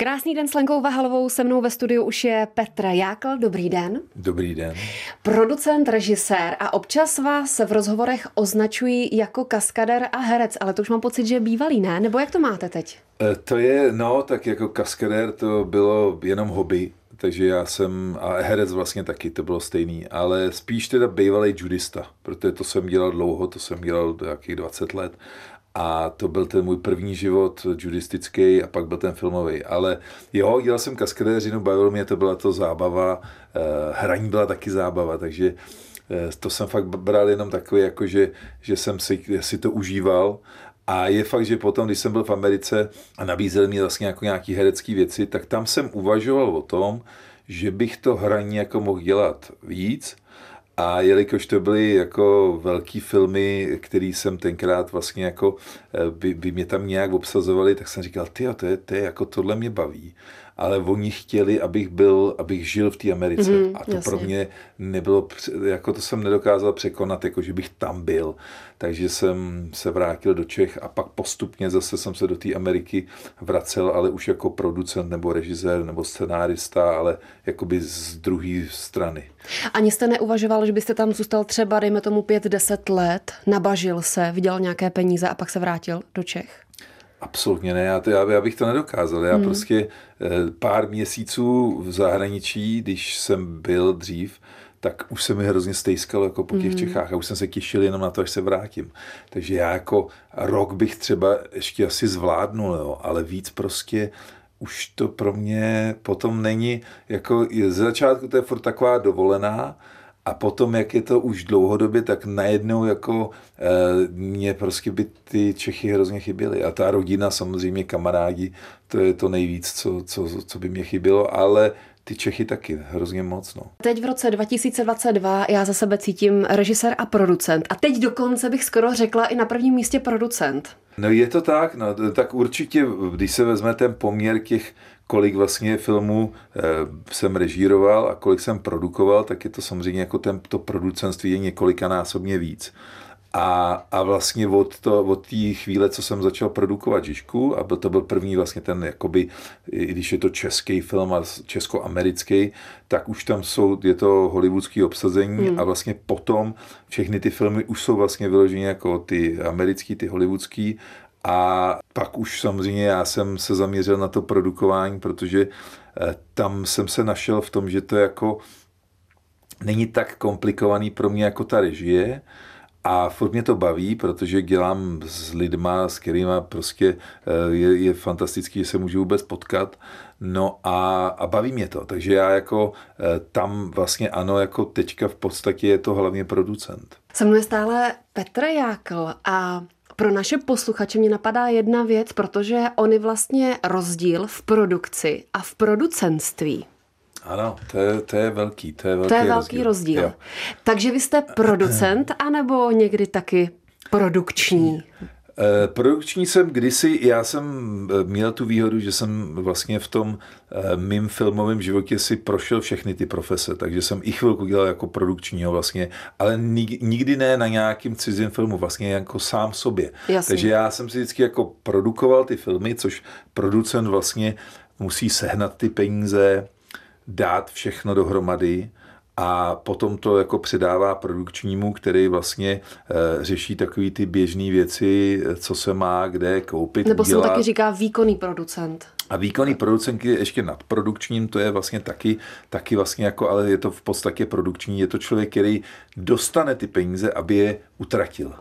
Krásný den s Lenkou Vahalovou, se mnou ve studiu už je Petr Jákl, dobrý den. Dobrý den. Producent, režisér a občas vás v rozhovorech označují jako kaskader a herec, ale to už mám pocit, že bývalý, ne? Nebo jak to máte teď? E, to je, no, tak jako kaskader to bylo jenom hobby, takže já jsem, a herec vlastně taky, to bylo stejný, ale spíš teda bývalý judista, protože to jsem dělal dlouho, to jsem dělal nějakých 20 let a to byl ten můj první život judistický a pak byl ten filmový. Ale jo, dělal jsem kaskadéřinu, bavil mě, to byla to zábava, eh, hraní byla taky zábava, takže eh, to jsem fakt bral jenom takový, jako že, že jsem si, si to užíval a je fakt, že potom, když jsem byl v Americe a nabízel mi vlastně jako nějaký herecký věci, tak tam jsem uvažoval o tom, že bych to hraní jako mohl dělat víc, a jelikož to byly jako velký filmy, který jsem tenkrát vlastně jako, eh, by, by mě tam nějak obsazovali, tak jsem říkal, ty to je, to je jako tohle mě baví ale oni chtěli, abych byl, abych žil v té Americe. Mm, a to jasně. pro mě nebylo, jako to jsem nedokázal překonat, jako že bych tam byl. Takže jsem se vrátil do Čech a pak postupně zase jsem se do té Ameriky vracel, ale už jako producent nebo režisér nebo scenárista, ale jakoby z druhé strany. Ani jste neuvažoval, že byste tam zůstal třeba, dejme tomu, pět, deset let, nabažil se, vydělal nějaké peníze a pak se vrátil do Čech? Absolutně ne, já, to, já, já bych to nedokázal. Já hmm. prostě eh, pár měsíců v zahraničí, když jsem byl dřív, tak už se mi hrozně stejskalo jako po těch mm. Čechách a už jsem se těšil jenom na to, až se vrátím. Takže já jako rok bych třeba ještě asi zvládnul, jo, ale víc prostě už to pro mě potom není, jako ze začátku to je furt taková dovolená, a potom, jak je to už dlouhodobě, tak najednou jako e, mě prostě by ty Čechy hrozně chyběly. A ta rodina, samozřejmě kamarádi, to je to nejvíc, co, co, co by mě chybělo, ale ty Čechy taky, hrozně moc. No. Teď v roce 2022 já za sebe cítím režisér a producent. A teď dokonce bych skoro řekla i na prvním místě producent. No je to tak, no, tak určitě, když se vezme ten poměr těch kolik vlastně filmů eh, jsem režíroval a kolik jsem produkoval, tak je to samozřejmě jako ten, to producentství je několikanásobně víc. A, a vlastně od, to, od té chvíle, co jsem začal produkovat Žižku, a byl, to byl první vlastně ten, jakoby, i když je to český film a česko-americký, tak už tam jsou, je to hollywoodský obsazení hmm. a vlastně potom všechny ty filmy už jsou vlastně vyložené jako ty americký, ty hollywoodský a pak už samozřejmě já jsem se zaměřil na to produkování, protože eh, tam jsem se našel v tom, že to jako není tak komplikovaný pro mě jako ta režie, a furt mě to baví, protože dělám s lidma, s kterými prostě eh, je, je fantastický, že se můžu vůbec potkat. No a, a baví mě to. Takže já jako eh, tam vlastně ano, jako teďka v podstatě je to hlavně producent. Se mnou je stále Petr Jákl a pro naše posluchače mě napadá jedna věc, protože on je vlastně rozdíl v produkci a v producentství. Ano, to je, to je velký, to je velký To je velký rozdíl. rozdíl. Takže vy jste producent, anebo někdy taky produkční? Eh, produkční jsem kdysi, já jsem eh, měl tu výhodu, že jsem vlastně v tom eh, mým filmovém životě si prošel všechny ty profese, takže jsem i chvilku dělal jako produkčního vlastně, ale nikdy ne na nějakým cizím filmu, vlastně jako sám sobě. Jasně. Takže já jsem si vždycky jako produkoval ty filmy, což producent vlastně musí sehnat ty peníze, dát všechno dohromady a potom to jako předává produkčnímu, který vlastně e, řeší takové ty běžné věci, co se má kde koupit, Nebo se taky říká výkonný producent. A výkonný producent je ještě nad produkčním, to je vlastně taky, taky vlastně jako, ale je to v podstatě produkční, je to člověk, který dostane ty peníze, aby je utratil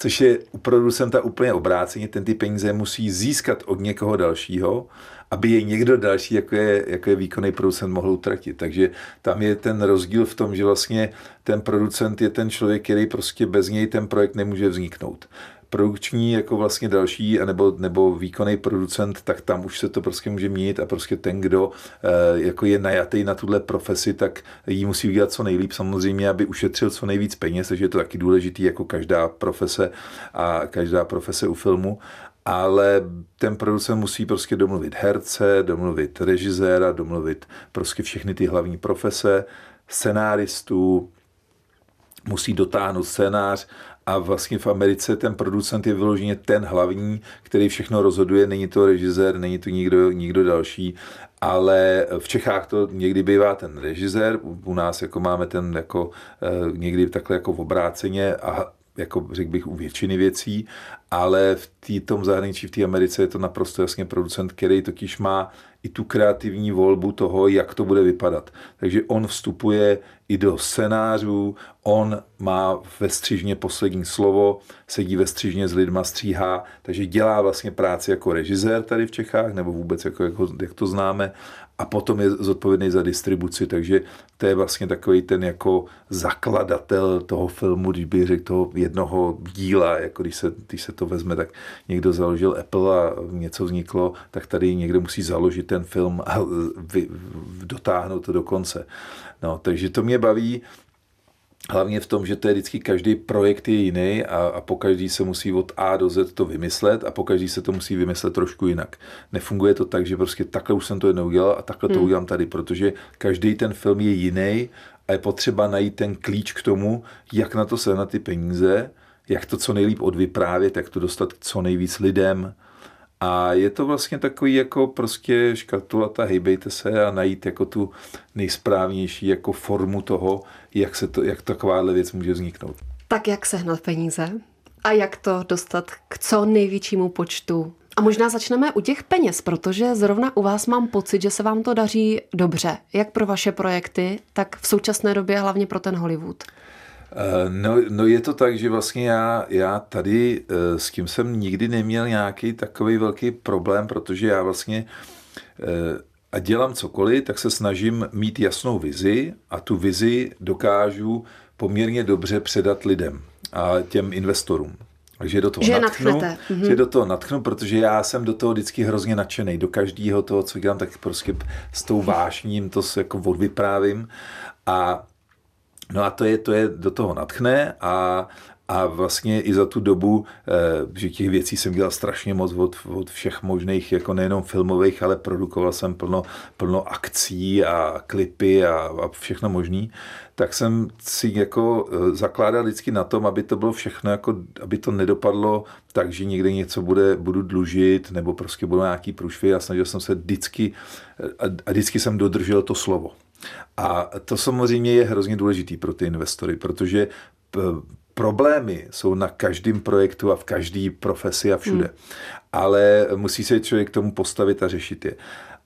což je u producenta úplně obráceně, ten ty peníze musí získat od někoho dalšího, aby je někdo další, jako je, jako je výkonný producent, mohl utratit. Takže tam je ten rozdíl v tom, že vlastně ten producent je ten člověk, který prostě bez něj ten projekt nemůže vzniknout produkční jako vlastně další, nebo, nebo výkonný producent, tak tam už se to prostě může měnit a prostě ten, kdo e, jako je najatý na tuhle profesi, tak jí musí udělat co nejlíp. Samozřejmě, aby ušetřil co nejvíc peněz, takže je to taky důležitý jako každá profese a každá profese u filmu. Ale ten producent musí prostě domluvit herce, domluvit režiséra, domluvit prostě všechny ty hlavní profese, scenáristů, musí dotáhnout scénář a vlastně v Americe ten producent je vyloženě ten hlavní, který všechno rozhoduje, není to režisér, není to nikdo, nikdo další, ale v Čechách to někdy bývá ten režisér, u nás jako máme ten jako eh, někdy takhle jako v obráceně a jako řekl bych u většiny věcí, ale v tý, tom zahraničí, v té Americe je to naprosto jasně producent, který totiž má i tu kreativní volbu toho, jak to bude vypadat. Takže on vstupuje i do scénářů, on má ve střižně poslední slovo, sedí ve střižně s lidma, stříhá, takže dělá vlastně práci jako režisér tady v Čechách, nebo vůbec jako, jako jak to známe, a potom je zodpovědný za distribuci, takže to je vlastně takový ten jako zakladatel toho filmu, když bych řekl toho jednoho díla, jako když se, když se to vezme, tak někdo založil Apple a něco vzniklo, tak tady někdo musí založit ten film a vy, dotáhnout to do konce. No, takže to mě baví hlavně v tom, že to je vždycky každý projekt je jiný a, a po každý se musí od A do Z to vymyslet a po každý se to musí vymyslet trošku jinak. Nefunguje to tak, že prostě takhle už jsem to jednou udělal a takhle hmm. to udělám tady, protože každý ten film je jiný a je potřeba najít ten klíč k tomu, jak na to se na ty peníze, jak to co nejlíp odvyprávět, jak to dostat co nejvíc lidem, a je to vlastně takový jako prostě škatulata, hejbejte se a najít jako tu nejsprávnější jako formu toho, jak, se to, jak takováhle věc může vzniknout. Tak jak sehnat peníze? A jak to dostat k co největšímu počtu a možná začneme u těch peněz, protože zrovna u vás mám pocit, že se vám to daří dobře, jak pro vaše projekty, tak v současné době hlavně pro ten Hollywood. Eh, no, no je to tak, že vlastně já, já tady eh, s tím jsem nikdy neměl nějaký takový velký problém, protože já vlastně eh, a dělám cokoliv, tak se snažím mít jasnou vizi a tu vizi dokážu poměrně dobře předat lidem a těm investorům. Takže do toho že natknu, mm-hmm. že do toho natknu, protože já jsem do toho vždycky hrozně nadšený. Do každého toho, co dělám, tak prostě s tou vášním to se jako odvyprávím. A No a to je, to je do toho natchne a, a vlastně i za tu dobu, eh, že těch věcí jsem dělal strašně moc od, od všech možných, jako nejenom filmových, ale produkoval jsem plno, plno akcí a klipy a, a všechno možný, tak jsem si jako eh, zakládal vždycky na tom, aby to bylo všechno, jako, aby to nedopadlo tak, že někde něco bude, budu dlužit, nebo prostě budou nějaký průšvy a snažil jsem se vždycky, a, a vždycky jsem dodržel to slovo. A to samozřejmě je hrozně důležitý pro ty investory, protože problémy jsou na každém projektu a v každé profesi a všude. Hmm. Ale musí se člověk k tomu postavit a řešit je.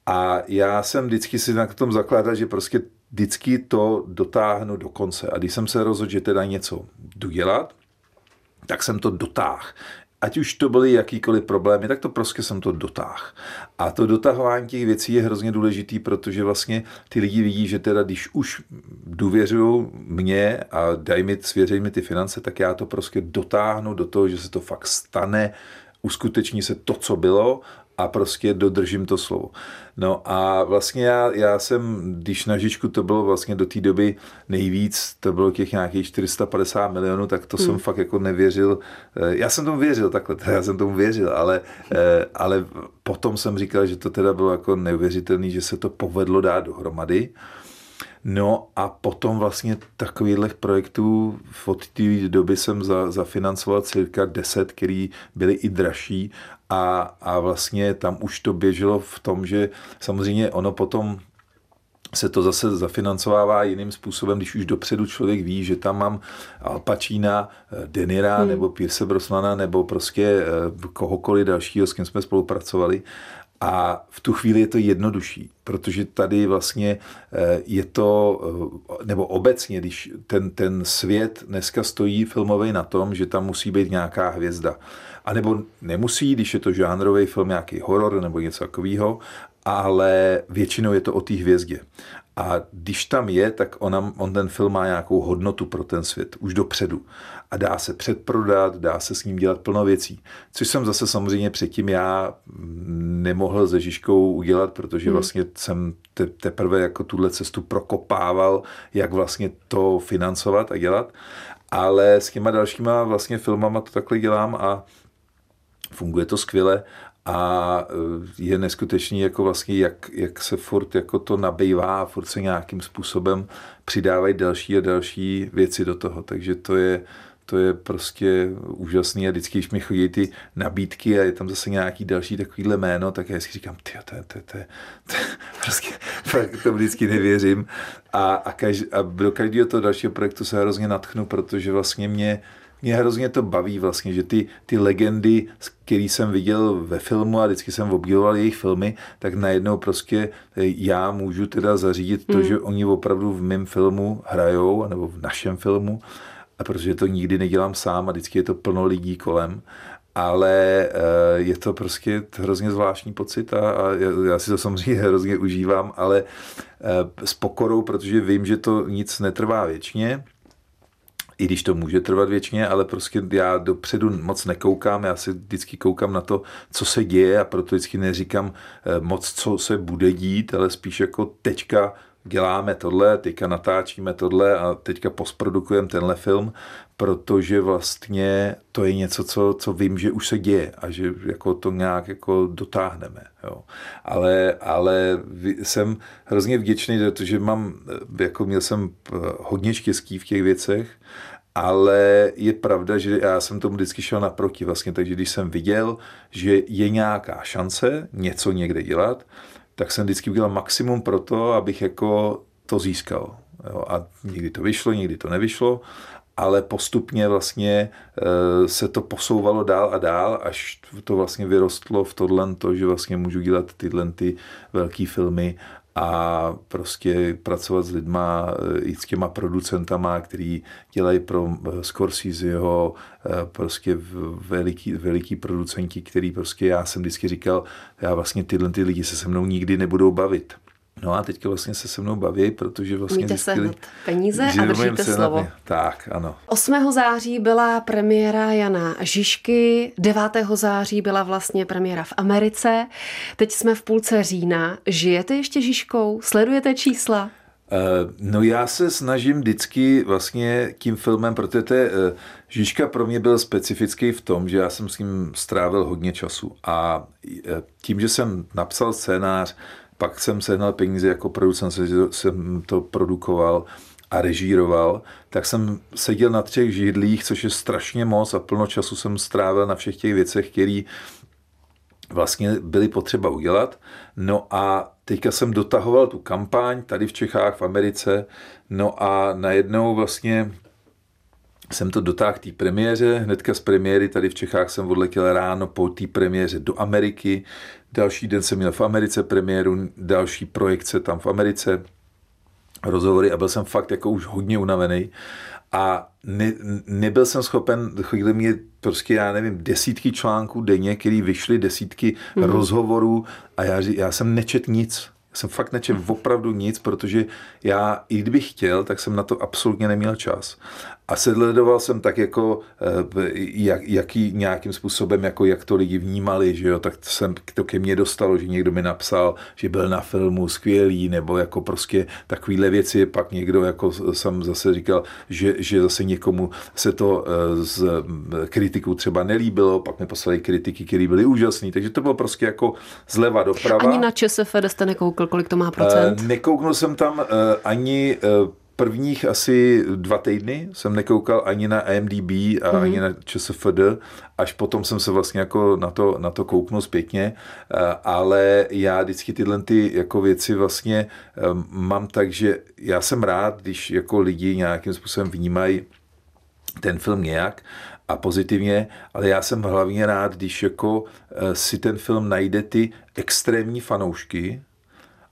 A já jsem vždycky si na tom zakládal, že prostě vždycky to dotáhnu do konce. A když jsem se rozhodl, že teda něco jdu dělat, tak jsem to dotáhl ať už to byly jakýkoliv problémy, tak to prostě jsem to dotáh. A to dotahování těch věcí je hrozně důležitý, protože vlastně ty lidi vidí, že teda když už důvěřují mě a dají mi, svěří mi ty finance, tak já to prostě dotáhnu do toho, že se to fakt stane, uskuteční se to, co bylo a prostě dodržím to slovo. No a vlastně já, já jsem, když na Žičku to bylo vlastně do té doby nejvíc, to bylo těch nějakých 450 milionů, tak to hmm. jsem fakt jako nevěřil. Eh, já jsem tomu věřil takhle, já jsem tomu věřil, ale, eh, ale potom jsem říkal, že to teda bylo jako neuvěřitelné, že se to povedlo dát dohromady. No a potom vlastně takových projektů od té doby jsem za, zafinancoval cirka 10, který byly i dražší a, a vlastně tam už to běželo v tom, že samozřejmě ono potom se to zase zafinancovává jiným způsobem, když už dopředu člověk ví, že tam mám Al Pacina, eh, Denira hmm. nebo Pierce Brosnana nebo prostě eh, kohokoliv dalšího, s kým jsme spolupracovali a v tu chvíli je to jednodušší, protože tady vlastně eh, je to, nebo obecně, když ten, ten svět dneska stojí filmový na tom, že tam musí být nějaká hvězda. A nebo nemusí, když je to žánrový film, nějaký horor nebo něco takového, ale většinou je to o té hvězdě. A když tam je, tak on, on ten film má nějakou hodnotu pro ten svět už dopředu. A dá se předprodat, dá se s ním dělat plno věcí. Což jsem zase samozřejmě předtím já nemohl se Žižkou udělat, protože hmm. vlastně jsem te, teprve jako tuhle cestu prokopával, jak vlastně to financovat a dělat. Ale s těma dalšíma vlastně filmama to takhle dělám a funguje to skvěle a eh, je neskutečný, jako vlastně, jak, jak se furt jako to nabývá a furt se nějakým způsobem přidávají další a další věci do toho. Takže to je, to je prostě úžasný a vždycky, když mi chodí ty nabídky a je tam zase nějaký další takovýhle jméno, tak já si říkám, ty, to, to, to, to, prostě fakt to vždycky nevěřím a, a, každý, a do každého toho dalšího projektu se hrozně natchnu, protože vlastně mě mě hrozně to baví vlastně, že ty, ty legendy, který jsem viděl ve filmu a vždycky jsem obdivoval jejich filmy, tak najednou prostě eh, já můžu teda zařídit to, hmm. že oni opravdu v mém filmu hrajou, nebo v našem filmu, a protože to nikdy nedělám sám a vždycky je to plno lidí kolem, ale eh, je to prostě hrozně zvláštní pocit a, a já si to samozřejmě hrozně užívám, ale eh, s pokorou, protože vím, že to nic netrvá věčně, i když to může trvat věčně, ale prostě já dopředu moc nekoukám, já si vždycky koukám na to, co se děje a proto vždycky neříkám eh, moc, co se bude dít, ale spíš jako teďka děláme tohle, teďka natáčíme tohle a teďka postprodukujeme tenhle film, protože vlastně to je něco, co, co vím, že už se děje a že jako to nějak jako dotáhneme. Jo. Ale, ale jsem hrozně vděčný za to, že mám, jako měl jsem hodně štěstí v těch věcech, ale je pravda, že já jsem tomu vždycky šel naproti vlastně, takže když jsem viděl, že je nějaká šance něco někde dělat, tak jsem vždycky udělal maximum pro to, abych jako to získal. Jo, a někdy to vyšlo, někdy to nevyšlo, ale postupně vlastně e, se to posouvalo dál a dál, až to vlastně vyrostlo v tohle, to, že vlastně můžu dělat tyhle ty velké filmy a prostě pracovat s lidma, e, i s těma producentama, který dělají pro e, Scorseseho prostě veliký, veliký producenti, který prostě já jsem vždycky říkal, já vlastně tyhle ty lidi se se mnou nikdy nebudou bavit. No a teďka vlastně se se mnou baví, protože vlastně... Umíte se peníze a držíte slovo. Mě. Tak, ano. 8. září byla premiéra Jana Žižky, 9. září byla vlastně premiéra v Americe, teď jsme v půlce října. Žijete ještě Žižkou? Sledujete čísla? Eh, no já se snažím vždycky vlastně tím filmem, protože to je, eh, Žižka pro mě byl specifický v tom, že já jsem s ním strávil hodně času a eh, tím, že jsem napsal scénář, pak jsem sehnal peníze jako producent, jsem to produkoval a režíroval, tak jsem seděl na třech židlích, což je strašně moc a plno času jsem strávil na všech těch věcech, které vlastně byly potřeba udělat. No a teďka jsem dotahoval tu kampaň tady v Čechách, v Americe, no a najednou vlastně jsem to dotáhl té premiéře, hnedka z premiéry tady v Čechách jsem odletěl ráno po té premiéře do Ameriky, další den jsem měl v Americe premiéru, další projekce tam v Americe, rozhovory a byl jsem fakt jako už hodně unavený a ne, nebyl jsem schopen, chodili mě prostě, já nevím, desítky článků denně, který vyšly, desítky mm-hmm. rozhovorů a já, já jsem nečet nic. Já jsem fakt nečem opravdu nic, protože já, i kdybych chtěl, tak jsem na to absolutně neměl čas. A sedledoval jsem tak jako, eh, jak, jaký nějakým způsobem, jako jak to lidi vnímali, že jo, tak jsem to ke mně dostalo, že někdo mi napsal, že byl na filmu skvělý, nebo jako prostě takovýhle věci, pak někdo jako jsem zase říkal, že, že zase někomu se to eh, z kritikou třeba nelíbilo, pak mi poslali kritiky, které byly úžasné, takže to bylo prostě jako zleva doprava. Ani na ČSF jste nekoukl, kolik to má procent? Nekouknul jsem tam ani prvních asi dva týdny jsem nekoukal ani na IMDb a mm-hmm. ani na ČSFD, až potom jsem se vlastně jako na to, na to kouknul zpětně, eh, ale já vždycky tyhle ty jako věci vlastně eh, mám tak, že já jsem rád, když jako lidi nějakým způsobem vnímají ten film nějak a pozitivně, ale já jsem hlavně rád, když jako eh, si ten film najde ty extrémní fanoušky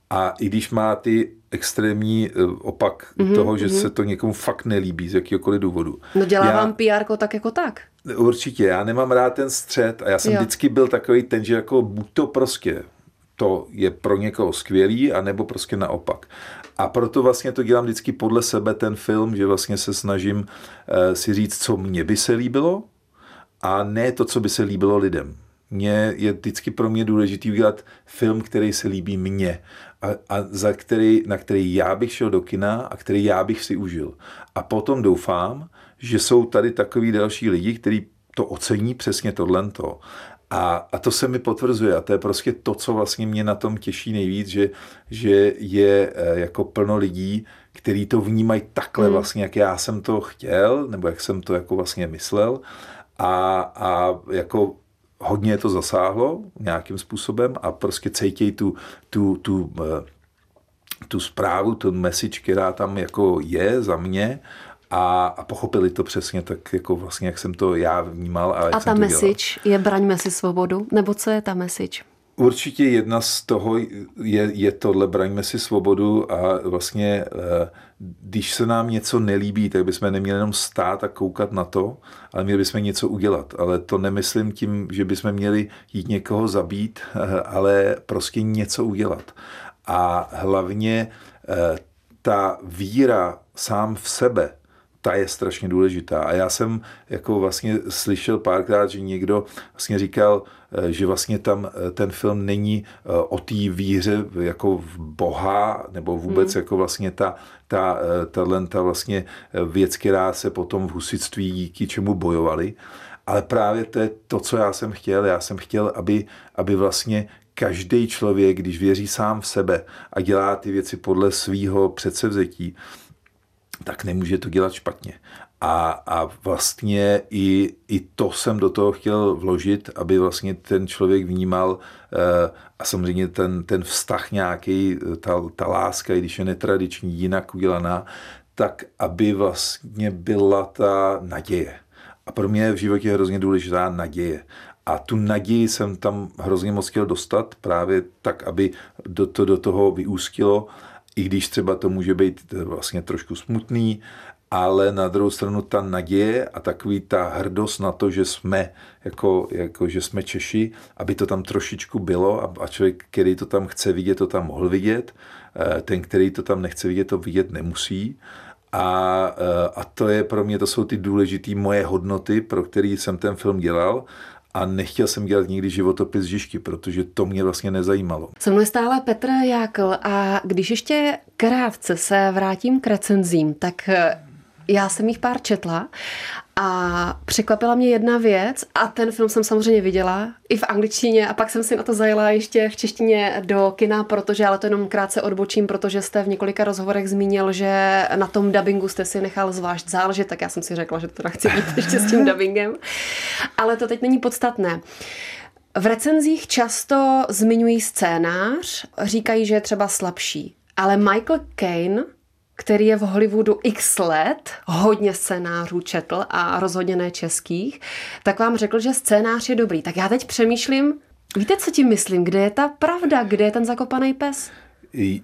a i když má ty extrémní eh, opak mm-hmm, toho, že mm-hmm. se to někomu fakt nelíbí z jakýkoliv důvodu. No dělá já, vám PR tak jako tak. Určitě, já nemám rád ten střed a já jsem jo. vždycky byl takový ten, že jako buď to prostě to je pro někoho skvělý, anebo prostě naopak. A proto vlastně to dělám vždycky podle sebe ten film, že vlastně se snažím uh, si říct, co mně by se líbilo a ne to, co by se líbilo lidem. Mně je vždycky pro mě důležitý udělat film, který se líbí mně a, a za který, na který já bych šel do kina a který já bych si užil. A potom doufám, že jsou tady takový další lidi, kteří to ocení přesně tohle. A, a to se mi potvrzuje a to je prostě to, co vlastně mě na tom těší nejvíc, že, že je eh, jako plno lidí, který to vnímají takhle hmm. vlastně, jak já jsem to chtěl, nebo jak jsem to jako vlastně myslel a, a jako hodně to zasáhlo nějakým způsobem a prostě cítějí tu, tu, tu, eh, tu zprávu, tu message, která tam jako je za mě a, a pochopili to přesně tak, jako vlastně, jak jsem to já vnímal. A, jak a ta message dělal. je braňme si svobodu? Nebo co je ta message? Určitě jedna z toho je, je tohle, braňme si svobodu a vlastně, eh, když se nám něco nelíbí, tak bychom neměli jenom stát a koukat na to, ale měli bychom něco udělat. Ale to nemyslím tím, že bychom měli jít někoho zabít, eh, ale prostě něco udělat. A hlavně eh, ta víra sám v sebe, ta je strašně důležitá. A já jsem jako vlastně slyšel párkrát, že někdo vlastně říkal, eh, že vlastně tam eh, ten film není eh, o té víře jako v Boha, nebo vůbec hmm. jako vlastně ta, ta, ta, ta vlastně věc, která se potom v husitství díky čemu bojovali. Ale právě to je to, co já jsem chtěl. Já jsem chtěl, aby, aby vlastně každý člověk, když věří sám v sebe a dělá ty věci podle svýho předsevzetí, tak nemůže to dělat špatně. A, a vlastně i, i to jsem do toho chtěl vložit, aby vlastně ten člověk vnímal eh, a samozřejmě ten, ten vztah nějaký, ta, ta láska, i když je netradiční, jinak udělaná, tak aby vlastně byla ta naděje. A pro mě je v životě hrozně důležitá naděje. A tu naději jsem tam hrozně moc chtěl dostat, právě tak, aby do, to do toho vyústilo i když třeba to může být vlastně trošku smutný, ale na druhou stranu ta naděje a takový ta hrdost na to, že jsme, jako, jako že jsme Češi, aby to tam trošičku bylo a, a člověk, který to tam chce vidět, to tam mohl vidět, eh, ten, který to tam nechce vidět, to vidět nemusí. A, eh, a to je pro mě, to jsou ty důležité moje hodnoty, pro který jsem ten film dělal a nechtěl jsem dělat nikdy životopis Žižky, protože to mě vlastně nezajímalo. Se mnou je stále Petr Jákl a když ještě krátce se vrátím k recenzím, tak já jsem jich pár četla a překvapila mě jedna věc a ten film jsem samozřejmě viděla i v angličtině a pak jsem si na to zajela ještě v češtině do kina, protože ale to jenom krátce odbočím, protože jste v několika rozhovorech zmínil, že na tom dubbingu jste si nechal zvlášť záležet, tak já jsem si řekla, že to chci být ještě s tím dubbingem. Ale to teď není podstatné. V recenzích často zmiňují scénář, říkají, že je třeba slabší. Ale Michael Caine který je v Hollywoodu x let, hodně scénářů četl a rozhodně ne českých, tak vám řekl, že scénář je dobrý. Tak já teď přemýšlím, víte, co tím myslím? Kde je ta pravda? Kde je ten zakopaný pes?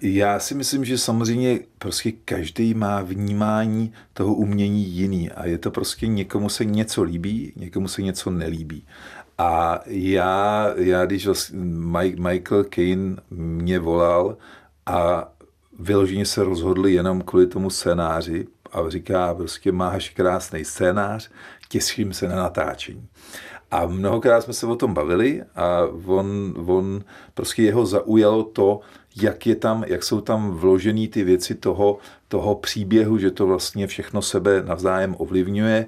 Já si myslím, že samozřejmě prostě každý má vnímání toho umění jiný a je to prostě někomu se něco líbí, někomu se něco nelíbí. A já, já když vlastně Michael Caine mě volal a vyloženě se rozhodli jenom kvůli tomu scénáři a říká, prostě máš krásný scénář, těším se na natáčení. A mnohokrát jsme se o tom bavili a on, on prostě jeho zaujalo to, jak, je tam, jak jsou tam vložený ty věci toho, toho příběhu, že to vlastně všechno sebe navzájem ovlivňuje.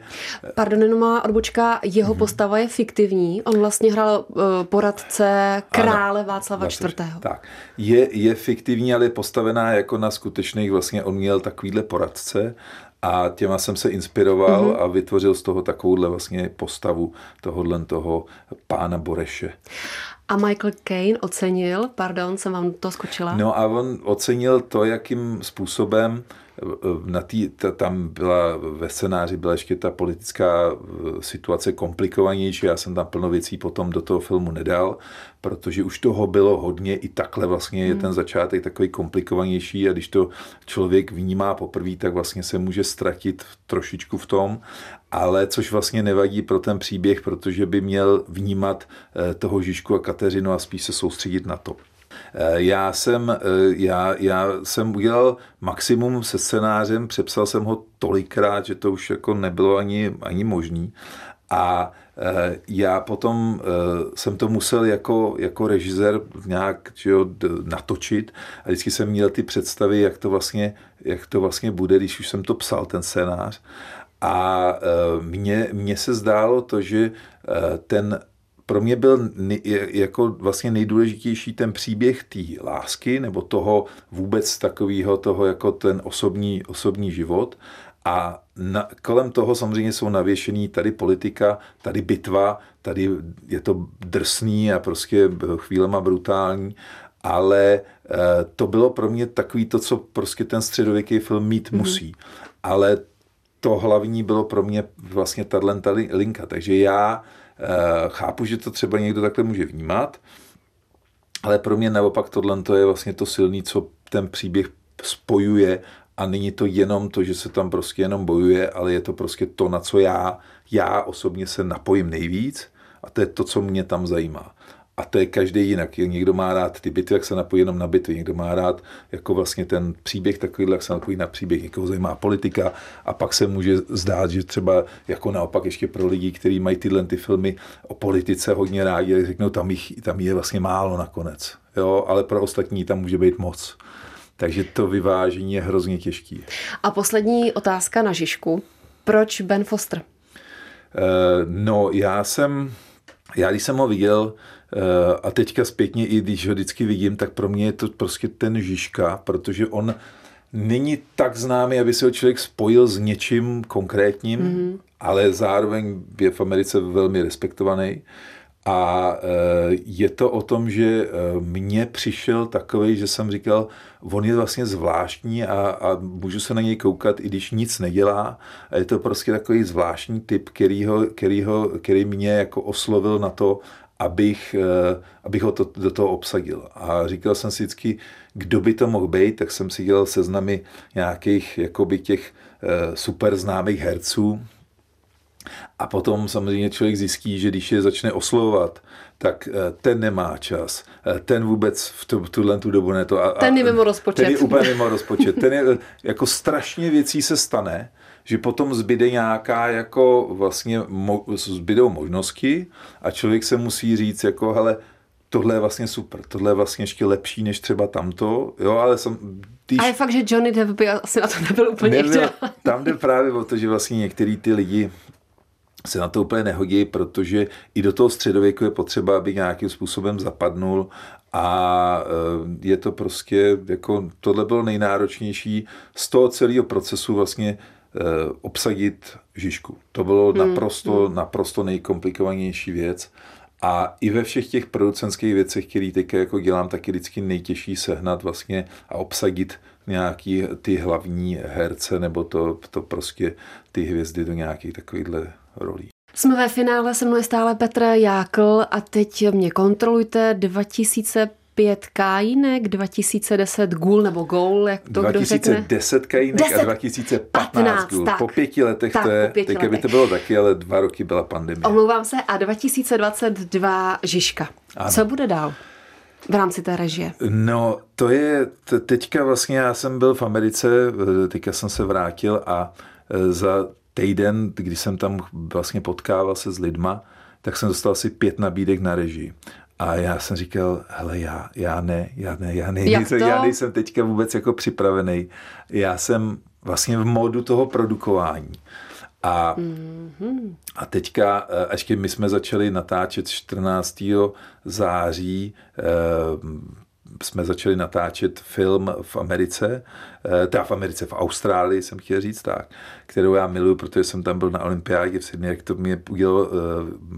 Pardon, jenom má odbočka, jeho mm-hmm. postava je fiktivní. On vlastně hrál uh, poradce krále ano, Václava IV. Tak, je, je fiktivní, ale je postavená jako na skutečných, vlastně on měl takovýhle poradce a těma jsem se inspiroval mm-hmm. a vytvořil z toho takovouhle vlastně postavu tohohle toho pána Boreše. A Michael Caine ocenil, pardon, jsem vám to skočila. No a on ocenil to, jakým způsobem na tý, ta, tam byla ve scénáři byla ještě ta politická eh, situace komplikovanější. Já jsem tam plno věcí potom do toho filmu nedal, protože už toho bylo hodně. I takhle vlastně je hmm. ten začátek takový komplikovanější a když to člověk vnímá poprvé, tak vlastně se může ztratit trošičku v tom. Ale což vlastně nevadí pro ten příběh, protože by měl vnímat eh, toho Žižku a Kateřinu a spíš se soustředit na to. Eh, já jsem, eh, já, já jsem udělal maximum se scénářem, přepsal jsem ho tolikrát, že to už jako nebylo ani, ani možný. A eh, já potom jsem to musel jako, jako režisér nějak jo, natočit a vždycky jsem měl ty představy, jak to, vlastně, jak to vlastně bude, když už jsem to psal, ten scénář. A mně, mně se zdálo to, že ten pro mě byl jako vlastně nejdůležitější ten příběh té lásky nebo toho vůbec takového toho jako ten osobní, osobní život a na, kolem toho samozřejmě jsou navěšený tady politika, tady bitva, tady je to drsný a prostě chvílema brutální, ale e, to bylo pro mě takový to, co prostě ten středověký film mít mm-hmm. musí. Ale to hlavní bylo pro mě vlastně tato linka. Takže já chápu, že to třeba někdo takhle může vnímat, ale pro mě naopak tohle je vlastně to silný, co ten příběh spojuje a není to jenom to, že se tam prostě jenom bojuje, ale je to prostě to, na co já, já osobně se napojím nejvíc a to je to, co mě tam zajímá. A to je každý jinak. Někdo má rád ty bitvy, jak se napojí jenom na bitvy, někdo má rád jako vlastně ten příběh takový, jak se napojí na příběh, někoho zajímá politika a pak se může zdát, že třeba jako naopak ještě pro lidi, kteří mají tyhle ty filmy o politice hodně rádi, řeknou, tam, jich, tam je vlastně málo nakonec. Jo, ale pro ostatní tam může být moc. Takže to vyvážení je hrozně těžký. A poslední otázka na Žižku. Proč Ben Foster? Uh, no, já jsem, já když jsem ho viděl, a teďka zpětně, i když ho vždycky vidím, tak pro mě je to prostě ten Žižka, protože on není tak známý, aby se ho člověk spojil s něčím konkrétním, mm-hmm. ale zároveň je v Americe velmi respektovaný. A eh, je to o tom, že eh, mně přišel takový, že jsem říkal, on je vlastně zvláštní a, a můžu se na něj koukat, i když nic nedělá. A je to prostě takový zvláštní typ, který, ho, který, ho, který mě jako oslovil na to, abych, eh, abych ho to, do toho obsadil. A říkal jsem si vždycky, kdo by to mohl být, tak jsem si dělal seznamy nějakých jakoby těch super známých herců, a potom samozřejmě člověk zjistí, že když je začne oslovovat, tak eh, ten nemá čas, eh, ten vůbec v tu, tuhle tu dobu ne to. A, ten je mimo rozpočet. Ten je úplně mimo rozpočet. Ten je, jako strašně věcí se stane, že potom zbyde nějaká jako vlastně mo, zbydou možnosti a člověk se musí říct jako hele, tohle je vlastně super, tohle je vlastně ještě lepší než třeba tamto, jo, ale jsem, když... A je fakt, že Johnny Depp by asi na to nebyl úplně nebyl, Tam jde právě o to, že vlastně některý ty lidi se na to úplně nehodí, protože i do toho středověku je potřeba, aby nějakým způsobem zapadnul a eh, je to prostě, jako tohle bylo nejnáročnější z toho celého procesu vlastně obsadit Žižku. To bylo hmm. naprosto, hmm. naprosto nejkomplikovanější věc. A i ve všech těch producentských věcech, které teď jako dělám, tak je vždycky nejtěžší sehnat vlastně a obsadit nějaký ty hlavní herce nebo to, to prostě ty hvězdy do nějakých takovýchhle rolí. Jsme ve finále, se mnou je stále Petr Jákl a teď mě kontrolujte 2005 Kajínek, 2010 Gul nebo Gol, jak to 2010 Kajínek a 2015 Gul. Po pěti letech tak, to je, teď by to bylo taky, ale dva roky byla pandemie. Omlouvám se a 2022 Žižka. Ano. Co bude dál? v rámci té režie? No, to je, teďka vlastně já jsem byl v Americe, teďka jsem se vrátil a e, za týden, když jsem tam vlastně potkával se s lidma, tak jsem dostal asi pět nabídek na režii. A já jsem říkal, hele, já, já ne, já ne, já, ne, nejsem, já nejsem teďka vůbec jako připravený. Já jsem vlastně v módu toho produkování. A, mm-hmm. a teďka, až my jsme začali natáčet 14. září, eh, jsme začali natáčet film v Americe, eh, teda v Americe, v Austrálii jsem chtěl říct tak, kterou já miluji, protože jsem tam byl na olympiádě v Sydney, jak to mě udělalo uh,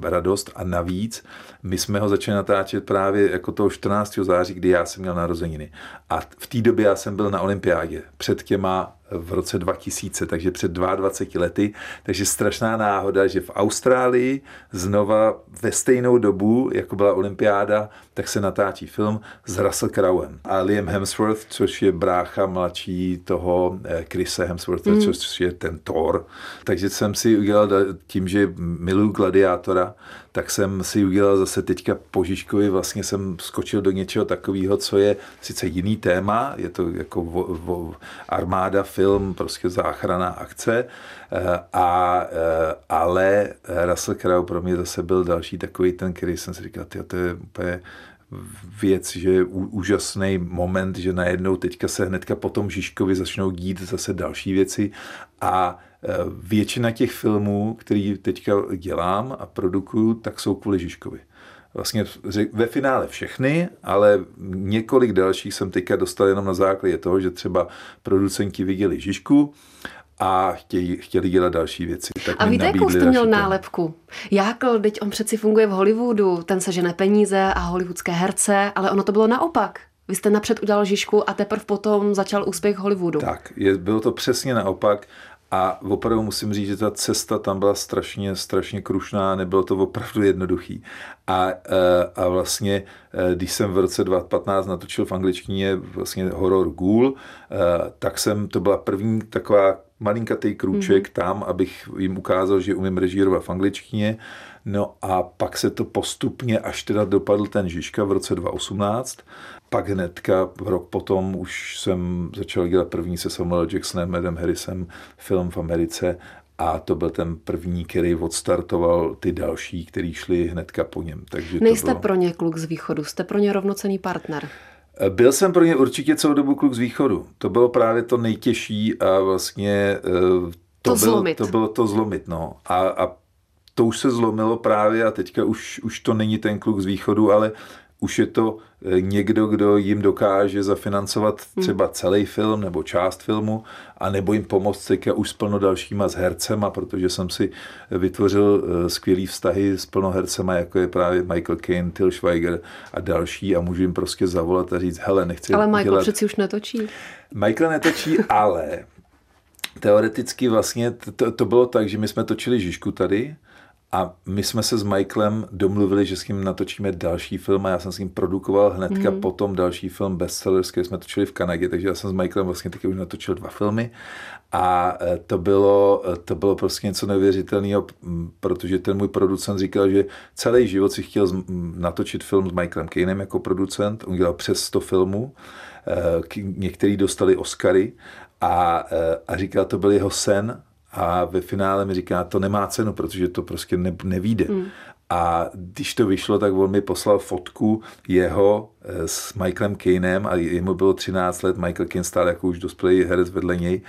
radost a navíc my jsme ho začali natáčet právě jako toho 14. září, kdy já jsem měl narozeniny. A v té době já jsem byl na olympiádě před těma v roce 2000, takže před 22 lety. Takže strašná náhoda, že v Austrálii znova ve stejnou dobu, jako byla olympiáda, tak se natáčí film s Russell Crowem a Liam Hemsworth, což je brácha mladší toho eh, Chrisa Hemswortha, mm. což je ten Thor. Takže jsem si udělal tím, že miluju gladiátora, tak jsem si udělal zase teďka po Žižkovi, vlastně jsem skočil do něčeho takového, co je sice jiný téma, je to jako vo, vo, armáda, film, prostě záchrana akce, eh, a, eh, ale Russell Crowe pro mě zase byl další takový ten, který jsem si říkal, to je úplně věc, že je úžasný moment, že najednou teďka se hnedka po tom Žižkovi začnou dít zase další věci a Většina těch filmů, který teďka dělám a produkuju, tak jsou kvůli Žižkovi. vlastně ve finále všechny, ale několik dalších jsem teďka dostal jenom na základě toho, že třeba producenti viděli Žižku a chtějí, chtěli dělat další věci. Tak a víte, jakou jste měl nálepku? Jako, teď on přeci funguje v Hollywoodu, ten se žene peníze a hollywoodské herce, ale ono to bylo naopak. Vy jste napřed udělal Žižku a teprve potom začal úspěch Hollywoodu. Tak, je, bylo to přesně naopak a opravdu musím říct, že ta cesta tam byla strašně, strašně krušná, nebylo to opravdu jednoduchý. A, e, a vlastně, e, když jsem v roce 2015 natočil v angličtině vlastně horor Ghoul, e, tak jsem, to byla první taková malinkatý krůček mm-hmm. tam, abych jim ukázal, že umím režírovat v angličtině. No a pak se to postupně, až teda dopadl ten Žižka v roce 2018, pak hnedka rok potom už jsem začal dělat první se Samuel Jacksonem, Edem Harrisem film v Americe a to byl ten první, který odstartoval ty další, který šli hnedka po něm. Takže Nejste bylo... pro ně kluk z východu, jste pro ně rovnocený partner. Byl jsem pro ně určitě celou dobu kluk z východu. To bylo právě to nejtěžší a vlastně eh, to, to, byl, zlomit. to bylo to zlomit. No. A, a to už se zlomilo právě a teďka už, už to není ten kluk z východu, ale už je to eh, někdo, kdo jim dokáže zafinancovat hmm. třeba celý film nebo část filmu a nebo jim pomoct teďka už s plno dalšíma s hercema, protože jsem si vytvořil eh, skvělý vztahy s plno hercema, jako je právě Michael Caine, Till Schweiger a další a můžu jim prostě zavolat a říct, hele, nechci Ale Michael dělat... přeci už netočí. Michael netočí, ale teoreticky vlastně to, to bylo tak, že my jsme točili Žižku tady a my jsme se s Michaelem domluvili, že s ním natočíme další film a já jsem s ním produkoval hnedka mm. potom další film Bestsellers, který jsme točili v Kanadě, takže já jsem s Michaelem vlastně taky už natočil dva filmy. A e, to bylo, e, to bylo prostě něco neuvěřitelného, protože ten můj producent říkal, že celý život si chtěl natočit film s Michaelem Kanem jako producent, on dělal přes 100 filmů, e, některý dostali Oscary a, a říkal, to byl jeho sen a ve finále mi říká, to nemá cenu, protože to prostě ne, nevíde. Mm. A když to vyšlo, tak on mi poslal fotku jeho eh, s Michaelem Kanem a jemu bylo 13 let, Michael Kane stál jako už dospělý herec vedle něj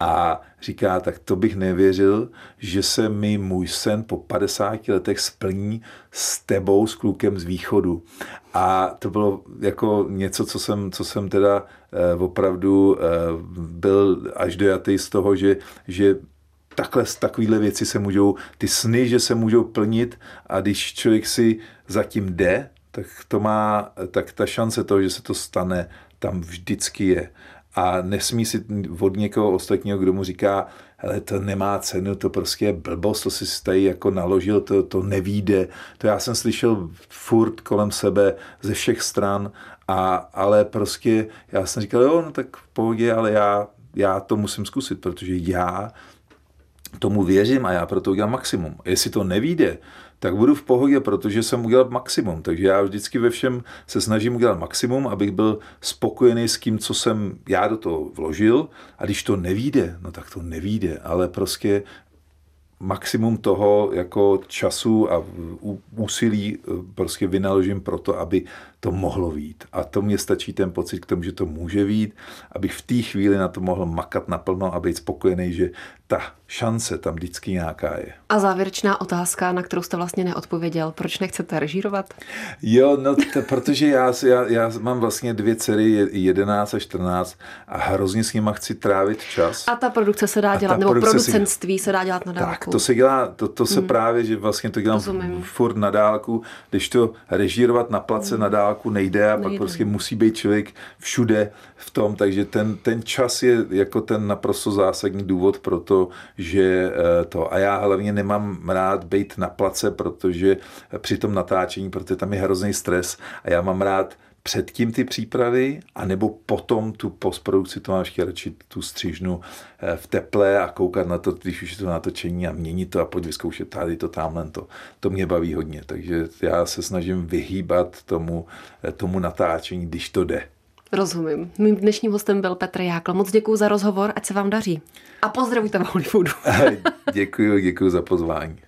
a říká, tak to bych nevěřil, že se mi můj sen po 50 letech splní s tebou, s klukem z východu. A to bylo jako něco, co jsem, co jsem teda eh, opravdu eh, byl až dojatý z toho, že, že takhle, takovéhle věci se můžou, ty sny, že se můžou plnit a když člověk si zatím jde, tak to má, tak ta šance toho, že se to stane, tam vždycky je. A nesmí si od někoho ostatního, kdo mu říká, hele, to nemá cenu, to prostě je blbost, to si tady jako naložil, to, to nevíde. To já jsem slyšel furt kolem sebe ze všech stran, a, ale prostě já jsem říkal, jo, no tak v pohodě, ale já, já to musím zkusit, protože já tomu věřím a já proto udělám maximum. Jestli to nevíde, tak budu v pohodě, protože jsem udělal maximum. Takže já vždycky ve všem se snažím udělat maximum, abych byl spokojený s tím, co jsem já do toho vložil. A když to nevíde, no tak to nevíde, ale prostě maximum toho jako času a úsilí eh, prostě vynaložím pro to, aby to mohlo vít. A to mě stačí ten pocit k tomu, že to může vít, abych v té chvíli na to mohl makat naplno a být spokojený, že ta šance tam vždycky nějaká je. A závěrečná otázka, na kterou jste vlastně neodpověděl. Proč nechcete režírovat? Jo, no to, protože já, já, já mám vlastně dvě dcery, 11 a 14 a hrozně s nima chci trávit čas. A ta produkce se dá dělat, nebo producentství se, se dá dělat na dálku. Tak, to se dělá, to, to se hmm. právě, že vlastně to dělám Rozumím. furt na dálku, když to režírovat na place hmm. na dálku nejde a nejde. pak prostě musí být člověk všude v tom, takže ten, ten čas je jako ten naprosto zásadní důvod pro to, že eh, to. A já hlavně nemám rád být na place, protože při tom natáčení, protože tam je hrozný stres a já mám rád předtím ty přípravy, anebo potom tu postprodukci, to mám ještě radši tu střižnu eh, v teple a koukat na to, když už je to natočení a měnit to a pojď vyzkoušet tady to, tamhle to. To mě baví hodně, takže já se snažím vyhýbat tomu, eh, tomu natáčení, když to jde. Rozumím. Mým dnešním hostem byl Petr Jákl. Moc děkuji za rozhovor, ať se vám daří. A pozdravujte v Hollywoodu. děkuji, děkuji za pozvání.